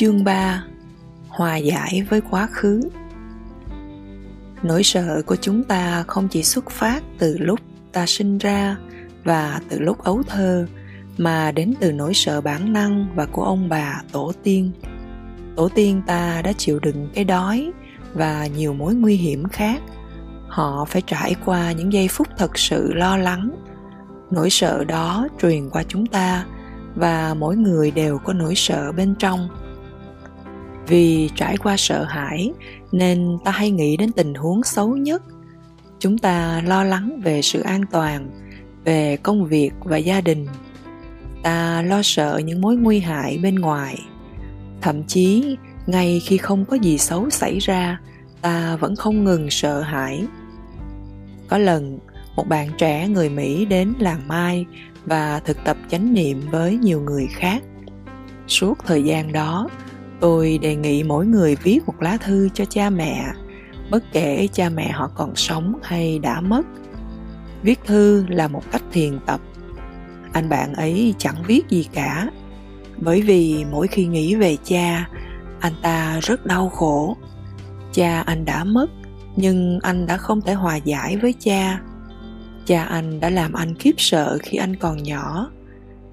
Chương 3 Hòa giải với quá khứ Nỗi sợ của chúng ta không chỉ xuất phát từ lúc ta sinh ra và từ lúc ấu thơ, mà đến từ nỗi sợ bản năng và của ông bà tổ tiên. Tổ tiên ta đã chịu đựng cái đói và nhiều mối nguy hiểm khác. Họ phải trải qua những giây phút thật sự lo lắng. Nỗi sợ đó truyền qua chúng ta và mỗi người đều có nỗi sợ bên trong vì trải qua sợ hãi, nên ta hay nghĩ đến tình huống xấu nhất. Chúng ta lo lắng về sự an toàn, về công việc và gia đình. Ta lo sợ những mối nguy hại bên ngoài. Thậm chí, ngay khi không có gì xấu xảy ra, ta vẫn không ngừng sợ hãi. Có lần, một bạn trẻ người mỹ đến làng mai và thực tập chánh niệm với nhiều người khác. Suốt thời gian đó tôi đề nghị mỗi người viết một lá thư cho cha mẹ, bất kể cha mẹ họ còn sống hay đã mất. Viết thư là một cách thiền tập. Anh bạn ấy chẳng viết gì cả. Bởi vì mỗi khi nghĩ về cha, anh ta rất đau khổ. Cha anh đã mất, nhưng anh đã không thể hòa giải với cha. Cha anh đã làm anh khiếp sợ khi anh còn nhỏ.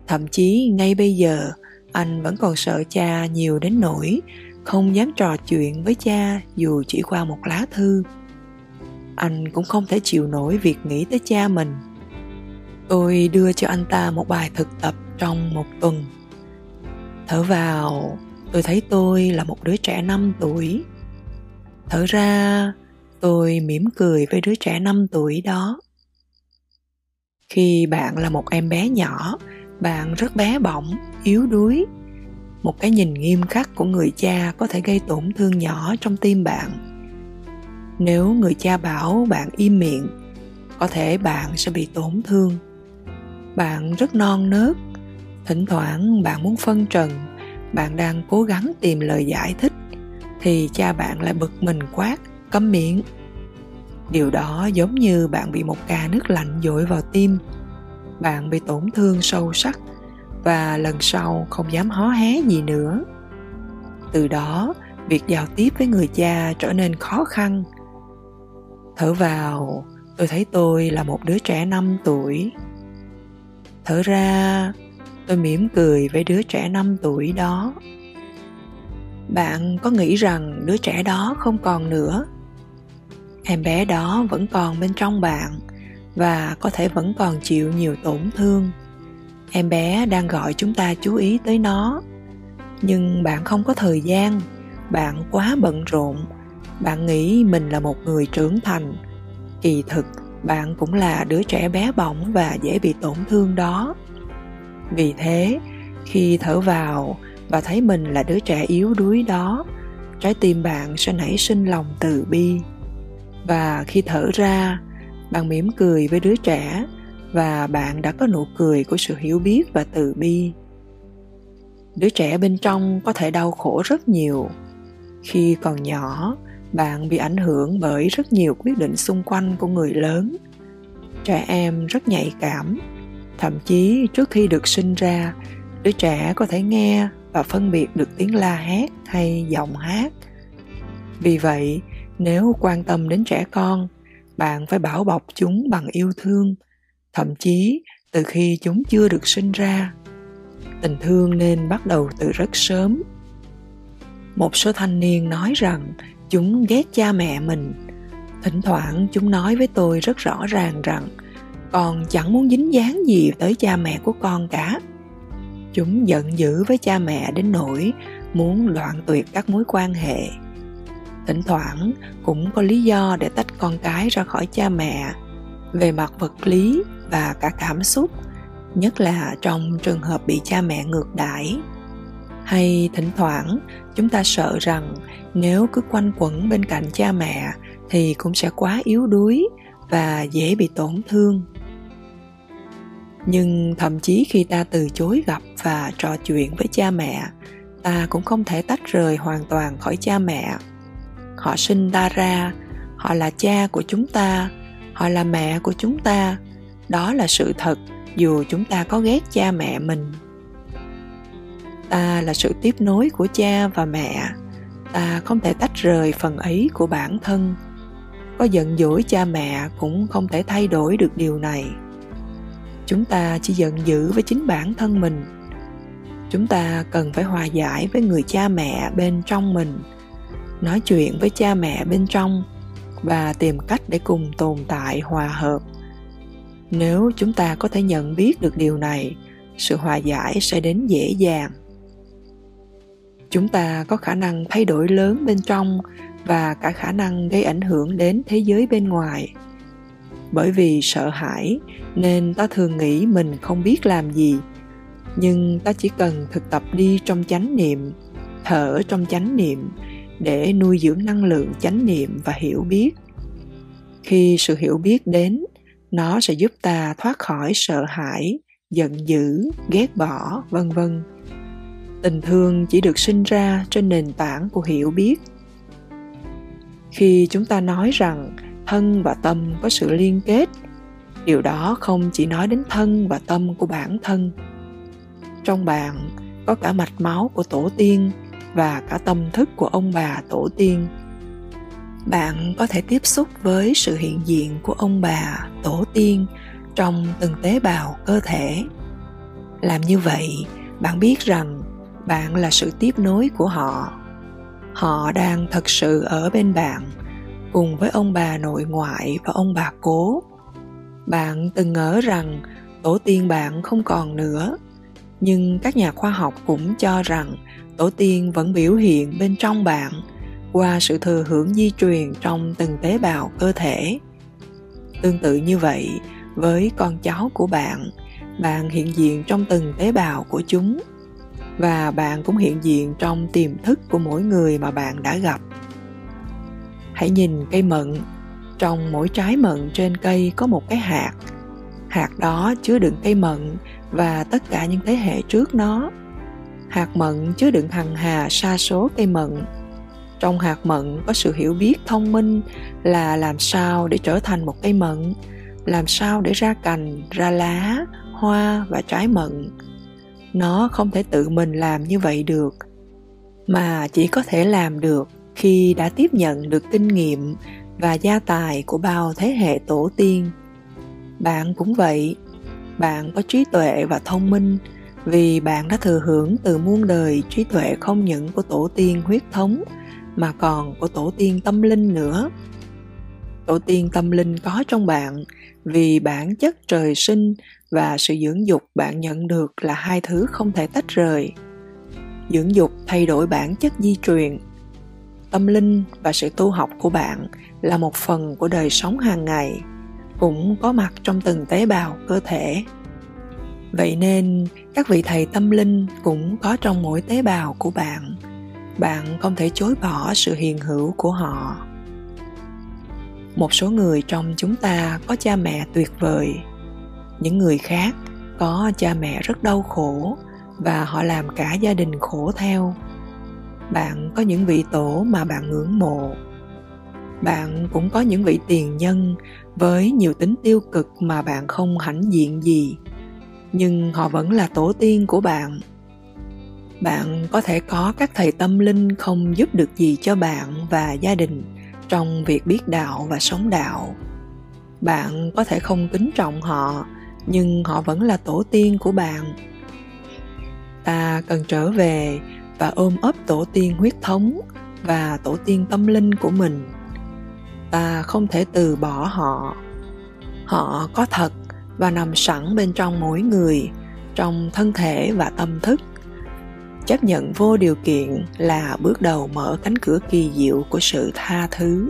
Thậm chí ngay bây giờ anh vẫn còn sợ cha nhiều đến nỗi không dám trò chuyện với cha dù chỉ qua một lá thư. Anh cũng không thể chịu nổi việc nghĩ tới cha mình. Tôi đưa cho anh ta một bài thực tập trong một tuần. Thở vào, tôi thấy tôi là một đứa trẻ 5 tuổi. Thở ra, tôi mỉm cười với đứa trẻ 5 tuổi đó. Khi bạn là một em bé nhỏ bạn rất bé bỏng, yếu đuối. Một cái nhìn nghiêm khắc của người cha có thể gây tổn thương nhỏ trong tim bạn. Nếu người cha bảo bạn im miệng, có thể bạn sẽ bị tổn thương. Bạn rất non nớt, thỉnh thoảng bạn muốn phân trần, bạn đang cố gắng tìm lời giải thích, thì cha bạn lại bực mình quát cấm miệng. Điều đó giống như bạn bị một ca nước lạnh dội vào tim bạn bị tổn thương sâu sắc và lần sau không dám hó hé gì nữa. Từ đó, việc giao tiếp với người cha trở nên khó khăn. Thở vào, tôi thấy tôi là một đứa trẻ 5 tuổi. Thở ra, tôi mỉm cười với đứa trẻ 5 tuổi đó. Bạn có nghĩ rằng đứa trẻ đó không còn nữa? Em bé đó vẫn còn bên trong bạn và có thể vẫn còn chịu nhiều tổn thương. Em bé đang gọi chúng ta chú ý tới nó. Nhưng bạn không có thời gian, bạn quá bận rộn. Bạn nghĩ mình là một người trưởng thành. Kỳ thực, bạn cũng là đứa trẻ bé bỏng và dễ bị tổn thương đó. Vì thế, khi thở vào và thấy mình là đứa trẻ yếu đuối đó, trái tim bạn sẽ nảy sinh lòng từ bi. Và khi thở ra bạn mỉm cười với đứa trẻ và bạn đã có nụ cười của sự hiểu biết và từ bi. Đứa trẻ bên trong có thể đau khổ rất nhiều. Khi còn nhỏ, bạn bị ảnh hưởng bởi rất nhiều quyết định xung quanh của người lớn. Trẻ em rất nhạy cảm. Thậm chí trước khi được sinh ra, đứa trẻ có thể nghe và phân biệt được tiếng la hét hay giọng hát. Vì vậy, nếu quan tâm đến trẻ con bạn phải bảo bọc chúng bằng yêu thương. Thậm chí, từ khi chúng chưa được sinh ra, tình thương nên bắt đầu từ rất sớm. Một số thanh niên nói rằng chúng ghét cha mẹ mình. Thỉnh thoảng chúng nói với tôi rất rõ ràng rằng con chẳng muốn dính dáng gì tới cha mẹ của con cả. Chúng giận dữ với cha mẹ đến nỗi muốn đoạn tuyệt các mối quan hệ thỉnh thoảng cũng có lý do để tách con cái ra khỏi cha mẹ, về mặt vật lý và cả cảm xúc, nhất là trong trường hợp bị cha mẹ ngược đãi. Hay thỉnh thoảng, chúng ta sợ rằng nếu cứ quanh quẩn bên cạnh cha mẹ thì cũng sẽ quá yếu đuối và dễ bị tổn thương. Nhưng thậm chí khi ta từ chối gặp và trò chuyện với cha mẹ, ta cũng không thể tách rời hoàn toàn khỏi cha mẹ họ sinh ta ra. Họ là cha của chúng ta, họ là mẹ của chúng ta. Đó là sự thật, dù chúng ta có ghét cha mẹ mình. Ta là sự tiếp nối của cha và mẹ. Ta không thể tách rời phần ấy của bản thân. Có giận dỗi cha mẹ cũng không thể thay đổi được điều này. Chúng ta chỉ giận dữ với chính bản thân mình. Chúng ta cần phải hòa giải với người cha mẹ bên trong mình nói chuyện với cha mẹ bên trong và tìm cách để cùng tồn tại, hòa hợp. Nếu chúng ta có thể nhận biết được điều này, sự hòa giải sẽ đến dễ dàng. Chúng ta có khả năng thay đổi lớn bên trong và cả khả năng gây ảnh hưởng đến thế giới bên ngoài. Bởi vì sợ hãi nên ta thường nghĩ mình không biết làm gì, nhưng ta chỉ cần thực tập đi trong chánh niệm, thở trong chánh niệm để nuôi dưỡng năng lượng, chánh niệm và hiểu biết. Khi sự hiểu biết đến, nó sẽ giúp ta thoát khỏi sợ hãi, giận dữ, ghét bỏ, vân vân. Tình thương chỉ được sinh ra trên nền tảng của hiểu biết. Khi chúng ta nói rằng thân và tâm có sự liên kết, điều đó không chỉ nói đến thân và tâm của bản thân. Trong bạn có cả mạch máu của tổ tiên và cả tâm thức của ông bà tổ tiên. Bạn có thể tiếp xúc với sự hiện diện của ông bà tổ tiên trong từng tế bào cơ thể. Làm như vậy, bạn biết rằng bạn là sự tiếp nối của họ. Họ đang thật sự ở bên bạn, cùng với ông bà nội ngoại và ông bà cố. Bạn từng ngỡ rằng tổ tiên bạn không còn nữa, nhưng các nhà khoa học cũng cho rằng tổ tiên vẫn biểu hiện bên trong bạn qua sự thừa hưởng di truyền trong từng tế bào cơ thể. Tương tự như vậy, với con cháu của bạn bạn hiện diện trong từng tế bào của chúng và bạn cũng hiện diện trong tiềm thức của mỗi người mà bạn đã gặp. Hãy nhìn cây mận, trong mỗi trái mận trên cây có một cái hạt. Hạt đó chứa đựng cây mận và tất cả những thế hệ trước nó hạt mận chứa đựng hằng hà sa số cây mận. Trong hạt mận có sự hiểu biết thông minh là làm sao để trở thành một cây mận, làm sao để ra cành, ra lá, hoa và trái mận. Nó không thể tự mình làm như vậy được, mà chỉ có thể làm được khi đã tiếp nhận được kinh nghiệm và gia tài của bao thế hệ tổ tiên. Bạn cũng vậy, bạn có trí tuệ và thông minh vì bạn đã thừa hưởng từ muôn đời trí tuệ không những của tổ tiên huyết thống, mà còn của tổ tiên tâm linh nữa. Tổ tiên tâm linh có trong bạn, vì bản chất trời sinh và sự dưỡng dục bạn nhận được là hai thứ không thể tách rời. Dưỡng dục thay đổi bản chất di truyền. Tâm linh và sự tu học của bạn là một phần của đời sống hàng ngày, cũng có mặt trong từng tế bào cơ thể vậy nên, các vị thầy tâm linh cũng có trong mỗi tế bào của bạn. Bạn không thể chối bỏ sự hiện hữu của họ. Một số người trong chúng ta có cha mẹ tuyệt vời. Những người khác có cha mẹ rất đau khổ và họ làm cả gia đình khổ theo. Bạn có những vị tổ mà bạn ngưỡng mộ. Bạn cũng có những vị tiền nhân với nhiều tính tiêu cực mà bạn không hãnh diện gì nhưng họ vẫn là tổ tiên của bạn. Bạn có thể có các thầy tâm linh không giúp được gì cho bạn và gia đình trong việc biết đạo và sống đạo. Bạn có thể không kính trọng họ, nhưng họ vẫn là tổ tiên của bạn. Ta cần trở về và ôm ấp tổ tiên huyết thống và tổ tiên tâm linh của mình. Ta không thể từ bỏ họ. Họ có thật và nằm sẵn bên trong mỗi người, trong thân thể và tâm thức. Chấp nhận vô điều kiện là bước đầu mở cánh cửa kỳ diệu của sự tha thứ.